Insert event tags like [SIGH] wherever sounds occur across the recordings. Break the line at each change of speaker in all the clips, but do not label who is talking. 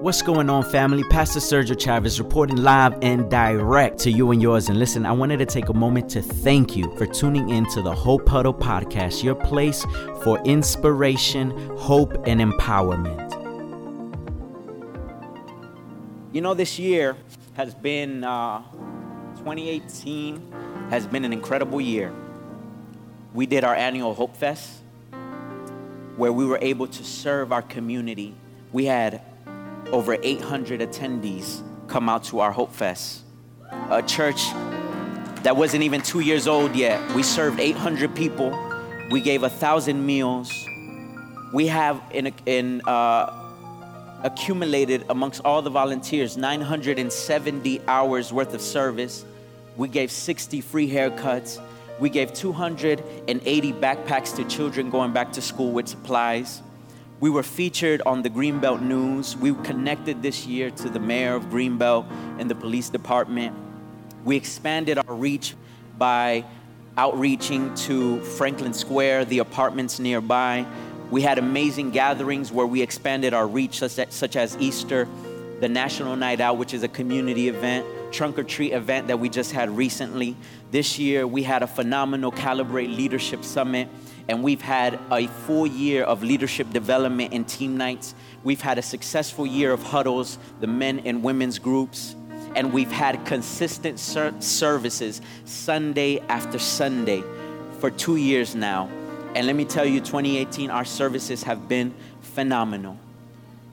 What's going on, family? Pastor Sergio Chavez reporting live and direct to you and yours. And listen, I wanted to take a moment to thank you for tuning in to the Hope Huddle podcast, your place for inspiration, hope, and empowerment. You know, this year has been, uh, 2018 has been an incredible year. We did our annual Hope Fest where we were able to serve our community. We had over 800 attendees come out to our Hope Fest, a church that wasn't even two years old yet. We served 800 people. We gave a thousand meals. We have in, in uh, accumulated amongst all the volunteers 970 hours worth of service. We gave 60 free haircuts. We gave 280 backpacks to children going back to school with supplies. We were featured on the Greenbelt News. We connected this year to the mayor of Greenbelt and the police department. We expanded our reach by outreaching to Franklin Square, the apartments nearby. We had amazing gatherings where we expanded our reach, such as Easter, the National Night Out, which is a community event, trunk or treat event that we just had recently. This year, we had a phenomenal Calibrate Leadership Summit and we've had a full year of leadership development and team nights. We've had a successful year of huddles, the men and women's groups, and we've had consistent ser- services Sunday after Sunday for two years now. And let me tell you, 2018, our services have been phenomenal.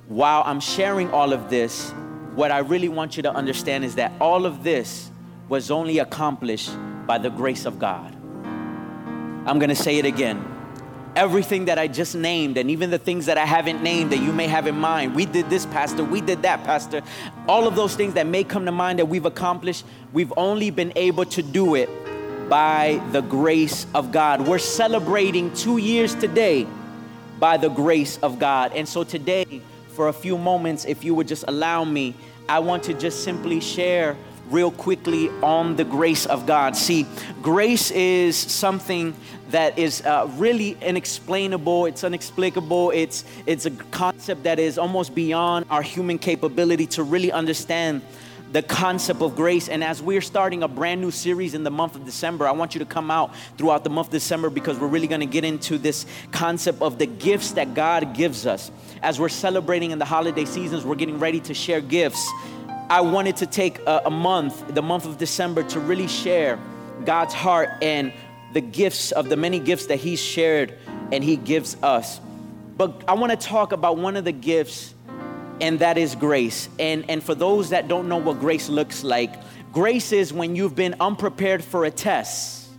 While I'm sharing all of this, what I really want you to understand is that all of this was only accomplished by the grace of God. I'm gonna say it again. Everything that I just named, and even the things that I haven't named that you may have in mind. We did this, Pastor. We did that, Pastor. All of those things that may come to mind that we've accomplished, we've only been able to do it by the grace of God. We're celebrating two years today by the grace of God. And so today, for a few moments, if you would just allow me, I want to just simply share real quickly on the grace of God. See, grace is something that is uh, really inexplainable, it's unexplicable, it's, it's a concept that is almost beyond our human capability to really understand the concept of grace. And as we're starting a brand new series in the month of December, I want you to come out throughout the month of December because we're really going to get into this concept of the gifts that God gives us. As we're celebrating in the holiday seasons, we're getting ready to share gifts I wanted to take a, a, month, the month of December, to really share God's heart and the gifts of the many gifts that He's shared and He gives us. But I want to talk about one of the gifts, and that is grace. And, and for those that don't know what grace looks like, grace is when you've been unprepared for a test.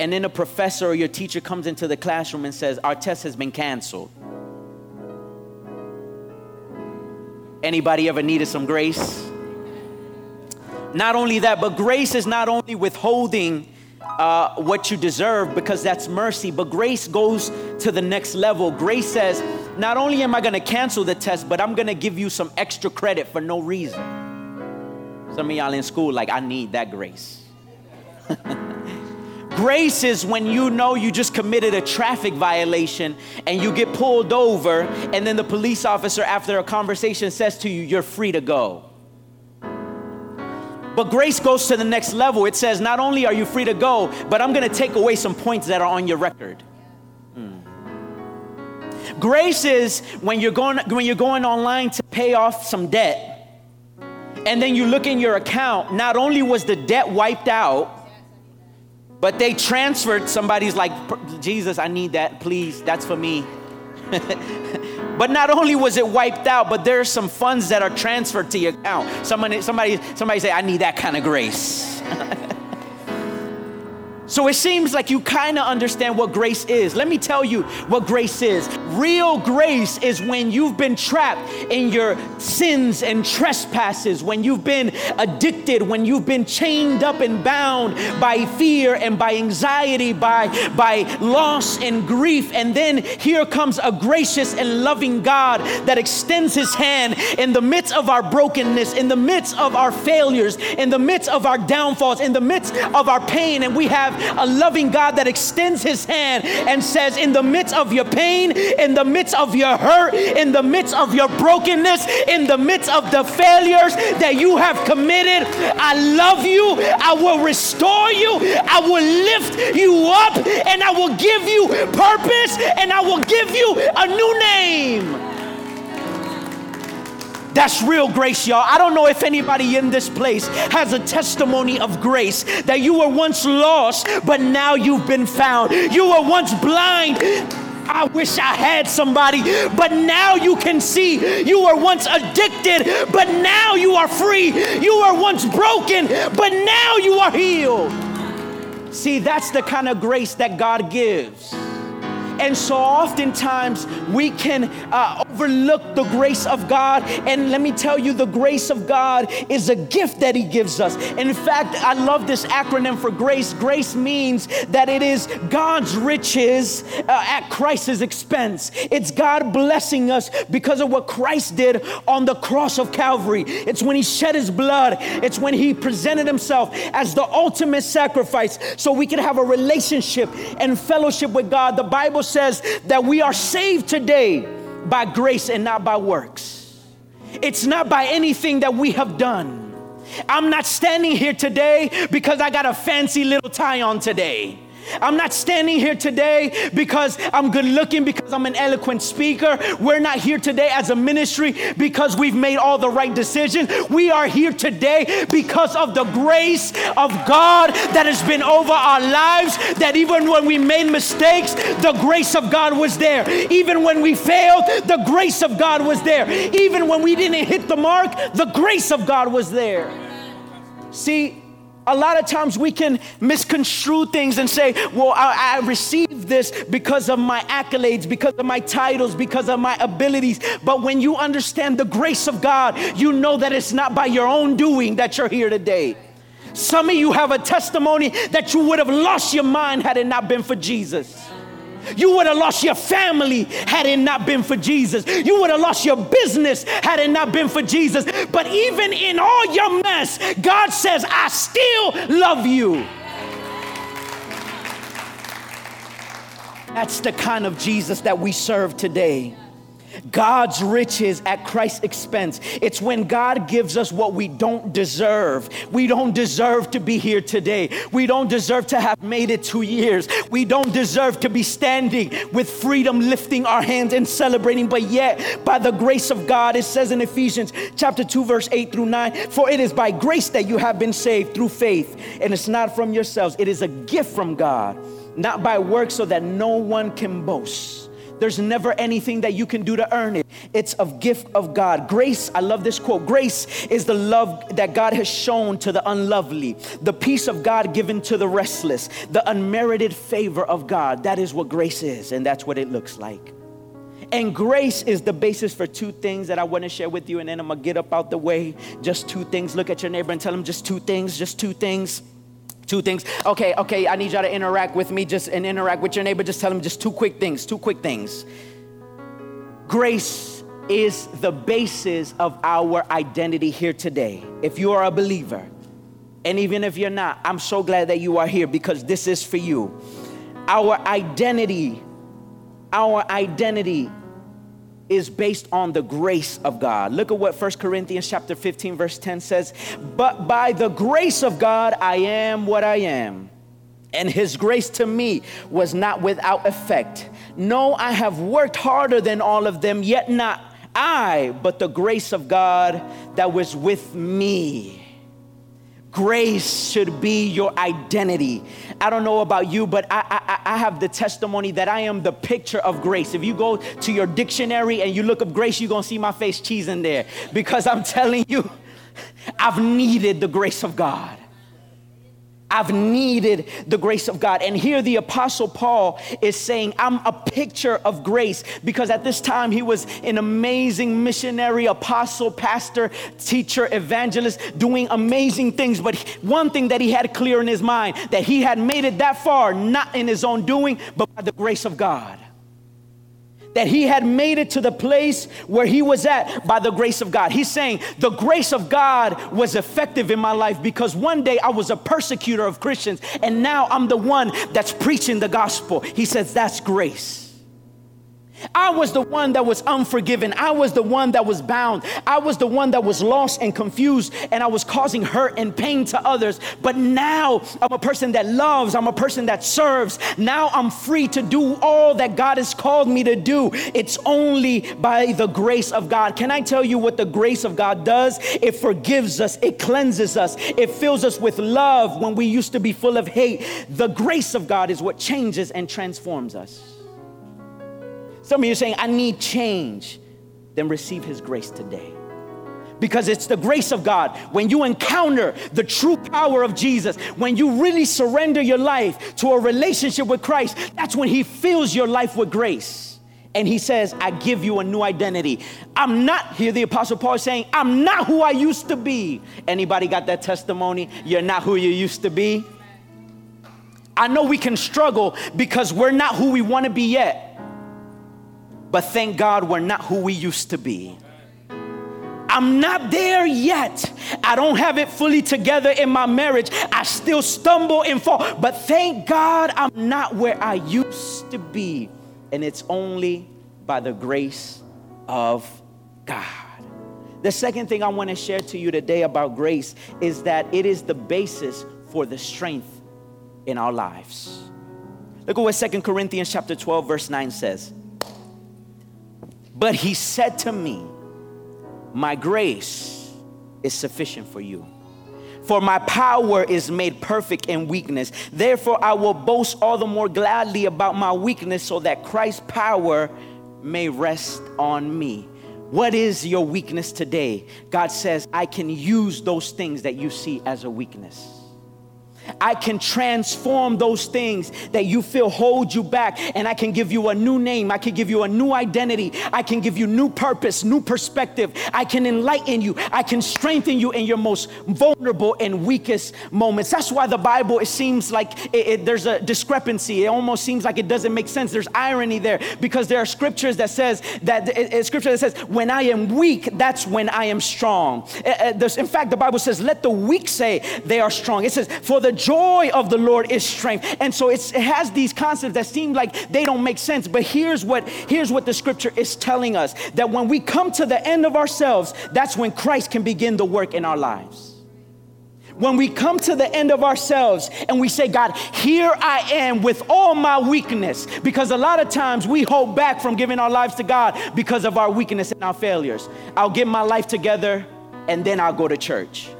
And then a professor or your teacher comes into the classroom and says, Our test has been canceled. Anybody ever needed some grace? Not only that, but grace is not only withholding uh, what you deserve because that's mercy, but grace goes to the next level. Grace says, not only am I gonna cancel the test, but I'm gonna give you some extra credit for no reason. Some of y'all in school, like, I need that grace. [LAUGHS] Grace is when you know you just committed a traffic violation and you get pulled over, and then the police officer, after a conversation, says to you, You're free to go. But grace goes to the next level. It says, Not only are you free to go, but I'm gonna take away some points that are on your record. Hmm. Grace is when you're going when you're going online to pay off some debt, and then you look in your account. Not only was the debt wiped out, but they transferred, somebody's like, Jesus, I need that, please, that's for me. [LAUGHS] but not only was it wiped out, but there's some funds that are transferred to your account. Somebody, somebody, somebody say, I need that kind of grace. [LAUGHS] So it seems like you kind of understand what grace is. Let me tell you what grace is. Real grace is when you've been trapped in your sins and trespasses, when you've been addicted, when you've been chained up and bound by fear and by anxiety, by, by loss and grief. And then here comes a gracious and loving God that extends his hand in the midst of our brokenness, in the midst of our failures, in the midst of our downfalls, in the midst of our pain. And we have a loving God that extends his hand and says, In the midst of your pain, in the midst of your hurt, in the midst of your brokenness, in the midst of the failures that you have committed, I love you. I will restore you. I will lift you up and I will give you purpose and I will give you a new name. That's real grace, y'all. I don't know if anybody in this place has a testimony of grace that you were once lost, but now you've been found. You were once blind. I wish I had somebody, but now you can see. You were once addicted, but now you are free. You were once broken, but now you are healed. See, that's the kind of grace that God gives. And so oftentimes we can uh, overlook the grace of God. And let me tell you, the grace of God is a gift that He gives us. In fact, I love this acronym for grace. Grace means that it is God's riches uh, at Christ's expense. It's God blessing us because of what Christ did on the cross of Calvary. It's when He shed His blood, it's when He presented Himself as the ultimate sacrifice so we can have a relationship and fellowship with God. The Bible says that we are saved today by grace and not by works. It's not by anything that we have done. I'm not standing here today because I got a fancy little tie on today. I'm not standing here today because I'm good looking, because I'm an eloquent speaker. We're not here today as a ministry because we've made all the right decisions. We are here today because of the grace of God that has been over our lives. That even when we made mistakes, the grace of God was there. Even when we failed, the grace of God was there. Even when we didn't hit the mark, the grace of God was there. See, a lot of times we can misconstrue things and say, well, I, I, received this because of my accolades, because of my titles, because of my abilities. But when you understand the grace of God, you know that it's not by your own doing that you're here today. Some of you have a testimony that you would have lost your mind had it not been for Jesus. You would have lost your family had it not been for Jesus. You would have lost your business had it not been for Jesus. But even in all your mess, God says, I still love you. That's the kind of Jesus that we serve today. God's riches at Christ's expense. It's when God gives us what we don't deserve. We don't deserve to be here today. We don't deserve to have made it two years. We don't deserve to be standing with freedom, lifting our hands and celebrating. But yet, by the grace of God, it says in Ephesians chapter 2, verse 8 through 9, for it is by grace that you have been saved through faith. And it's not from yourselves, it is a gift from God, not by works, so that no one can boast. There's never anything that you can do to earn it. It's a gift of God. Grace, I love this quote. Grace is the love that God has shown to the unlovely, the peace of God given to the restless, the unmerited favor of God. That is what grace is, and that's what it looks like. And grace is the basis for two things that I want to share with you, and then I'm gonna get up out the way. Just two things. Look at your neighbor and tell him just two things, just two things. Two things. Okay, okay, I need y'all to interact with me just and interact with your neighbor. Just tell them just two quick things, two quick things. Grace is the basis of our identity here today. If you are a believer, and even if you're not, I'm so glad that you are here because this is for you. Our identity, our identity is based on the grace of God. Look at what 1 Corinthians chapter 15 verse 10 says, "But by the grace of God I am what I am." And his grace to me was not without effect. No, I have worked harder than all of them, yet not I, but the grace of God that was with me. Grace should be your identity. I don't know about you, but I, I, I, have the testimony that I am the picture of grace. If you go to your dictionary and you look up grace, you're gonna see my face cheese in there because I'm telling you, [LAUGHS] I've needed the grace of God. I've needed the grace of God. And here the Apostle Paul is saying, I'm a picture of grace because at this time he was an amazing missionary, apostle, pastor, teacher, evangelist, doing amazing things. But one thing that he had clear in his mind that he had made it that far, not in his own doing, but by the grace of God that he had made it to the place where he was at by the grace of God. He's saying the grace of God was effective in my life because one day I was a persecutor of Christians and now I'm the one that's preaching the gospel. He says that's grace. I was the one that was unforgiven. I was the one that was bound. I was the one that was lost and confused, and I was causing hurt and pain to others. But now I'm a person that loves, I'm a person that serves. Now I'm free to do all that God has called me to do. It's only by the grace of God. Can I tell you what the grace of God does? It forgives us, it cleanses us, it fills us with love when we used to be full of hate. The grace of God is what changes and transforms us. Some of you saying, I need change. Then receive His grace today. Because it's the grace of God. When you encounter the true power of Jesus, when you really surrender your life to a relationship with Christ, that's when He fills your life with grace. And He says, I give you a new identity. I'm not, here the Apostle Paul is saying, I'm not who I used to be. Anybody got that testimony? You're not who you used to be? I know we can struggle because we're not who we want to be yet. But thank God we're not who we used to be. I'm not there yet. I don't have it fully together in my marriage. I still stumble and fall. But thank God I'm not where I used to be. And it's only by the grace of God. The second thing I want to share to you today about grace is that it is the basis for the strength in our lives. Look at what Second Corinthians chapter 12 verse 9 says. But he said to me, My grace is sufficient for you. For my power is made perfect in weakness. Therefore, I will boast all the more gladly about my weakness so that Christ's power may rest on me. What is your weakness today? God says, I can use those things that you see as a weakness. I can transform those things that you feel hold you back, and I can give you a new name. I can give you a new identity. I can give you new purpose, new perspective. I can enlighten you. I can strengthen you in your most vulnerable and weakest moments. That's why the Bible, it seems like it, it, there's a discrepancy. It almost seems like it doesn't make sense. There's irony there because there are scriptures that says that it, scripture that says, "When I am weak, that's when I am strong." Uh, uh, in fact, the Bible says, "Let the weak say they are strong." It says, "For the joy of the Lord is strength. And so it has these concepts that seem like they don't make sense. But here's what, here's what the scripture is telling us that when we come to the end of ourselves, that's when Christ can begin the work in our lives when we come to the end of ourselves and we say, God, here I am with all my weakness, because a lot of times we hold back from giving our lives to God because of our weakness and our failures. I'll get my life together and then I'll go to church.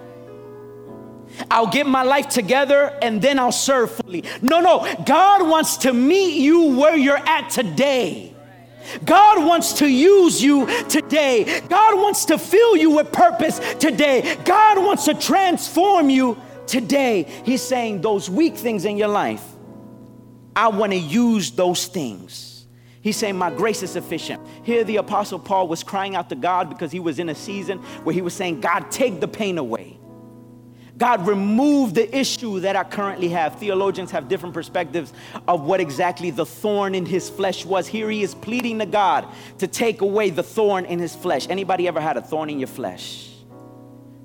I'll get my life together and then I'll serve fully. No, no. God wants to meet you where you're at today. God wants to use you today. God wants to fill you with purpose today. God wants to transform you today. He's saying those weak things in your life, I want to use those things. He's saying, My grace is sufficient. Here, the Apostle Paul was crying out to God because he was in a season where he was saying, God, take the pain away. God, remove the issue that I currently have. Theologians have different perspectives of what exactly the thorn in his flesh was. Here he is pleading to God to take away the thorn in his flesh. Anybody ever had a thorn in your flesh?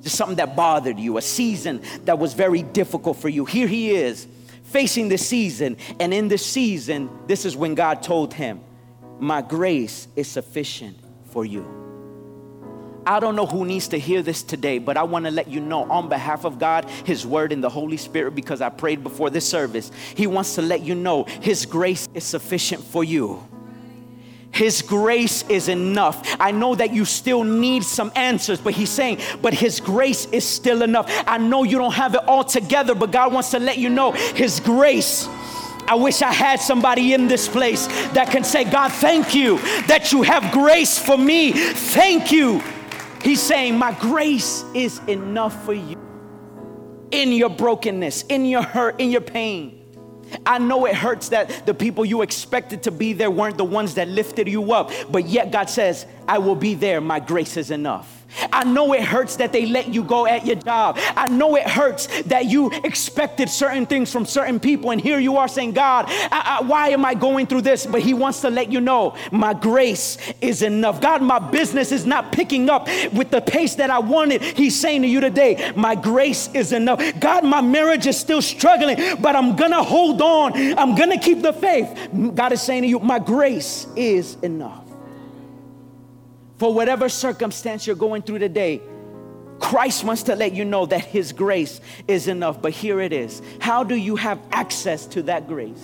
Just something that bothered you, a season that was very difficult for you. Here he is facing the season, and in the season, this is when God told him, My grace is sufficient for you. I don't know who needs to hear this today, but I want to let you know on behalf of God, His Word, and the Holy Spirit, because I prayed before this service, He wants to let you know His grace is sufficient for you. His grace is enough. I know that you still need some answers, but He's saying, but His grace is still enough. I know you don't have it all together, but God wants to let you know His grace. I wish I had somebody in this place that can say, God, thank you that you have grace for me. Thank you He's saying, My grace is enough for you in your brokenness, in your hurt, in your pain. I know it hurts that the people you expected to be there weren't the ones that lifted you up, but yet God says, I will be there. My grace is enough. I know it hurts that they let you go at your job. I know it hurts that you expected certain things from certain people, and here you are saying, God, I, I, why am I going through this? But He wants to let you know my grace is enough. God, my business is not picking up with the pace that I wanted. He's saying to you today, my grace is enough. God, my marriage is still struggling, but I'm gonna hold on. I'm gonna keep the faith. God is saying to you, my grace is enough. For whatever circumstance you're going through today, Christ wants to let you know that His grace is enough. But here it is. How do you have access to that grace?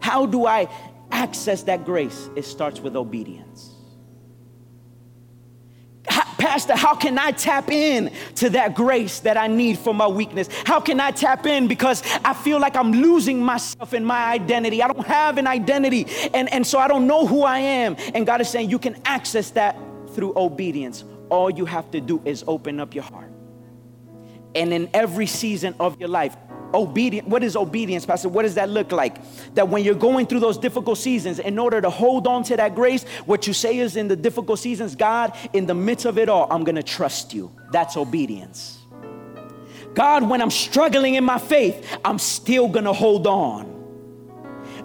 How do I access that grace? It starts with obedience. Pastor, how can I tap in to that grace that I need for my weakness? How can I tap in because I feel like I'm losing myself and my identity? I don't have an identity, and, and so I don't know who I am. And God is saying you can access that through obedience. All you have to do is open up your heart. And in every season of your life, obedient what is obedience pastor? What does that look like? That when you're going through those difficult seasons in order to hold on to that grace what you say is in the difficult seasons god in the midst of it all i'm going to trust you. That's obedience. God when i'm struggling in my faith i'm still going to hold on.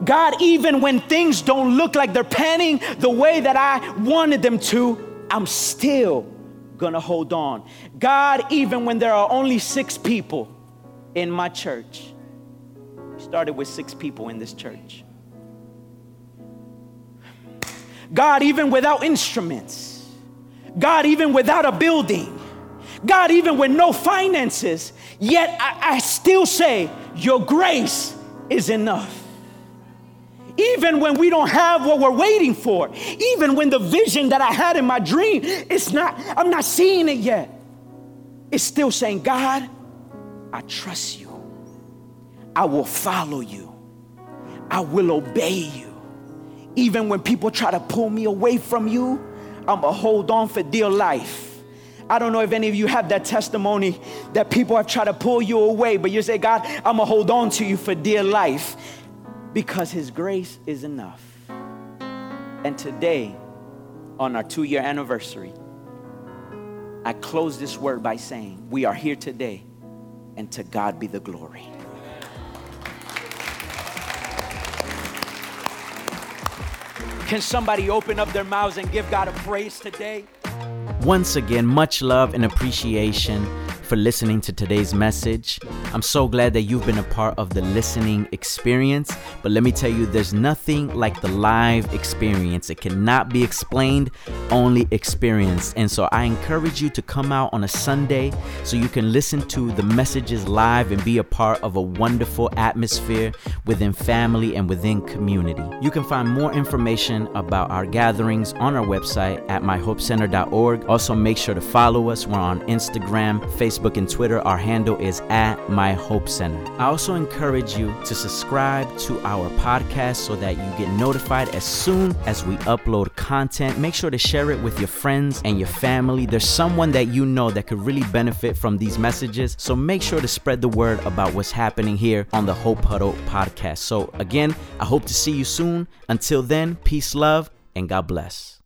God, even when things don't look like they're panning the way that I wanted them to, I'm still gonna hold on. God, even when there are only six people, in my church. We started with six people in this church. God, even without instruments, God, even without a building, God, even with no finances, yet I, I still say, Your grace is enough even when we don't have what we're waiting for, even when the vision that I had in my dream, it's not, I'm not seeing it yet. It's still saying, God, I trust you. I will follow you. I will obey you. Even when people try to pull me away from you, I'm going to hold on for dear life. I don't know if any of you have that testimony that people have tried to pull you away, but you say, God, I'm going to hold on to you for dear life because His grace is enough. And today, on our two year anniversary, I close this word by saying, We are here today and to God be the glory. Can somebody open up their mouths and give God a praise today?
Once again, much love and appreciation for listening to today's message. I'm so glad that you've been a part of the listening experience. But let me tell you, there's nothing like the live experience. It cannot be explained, only experienced. And so I encourage you to come out on a Sunday so you can listen to the messages live and be a part of a wonderful atmosphere within family and within community. You can find more information about our gatherings on our website at myhopecenter.org. Also, make sure to follow us. We're on Instagram, Facebook Facebook and Twitter, our handle is at My Hope Center. I also encourage you to subscribe to our podcast so that you get notified as soon as we upload content. Make sure to share it with your friends and your family. There's someone that you know that could really benefit from these messages. So make sure to spread the word about what's happening here on the Hope Huddle podcast. So, again, I hope to see you soon. Until then, peace, love, and God bless.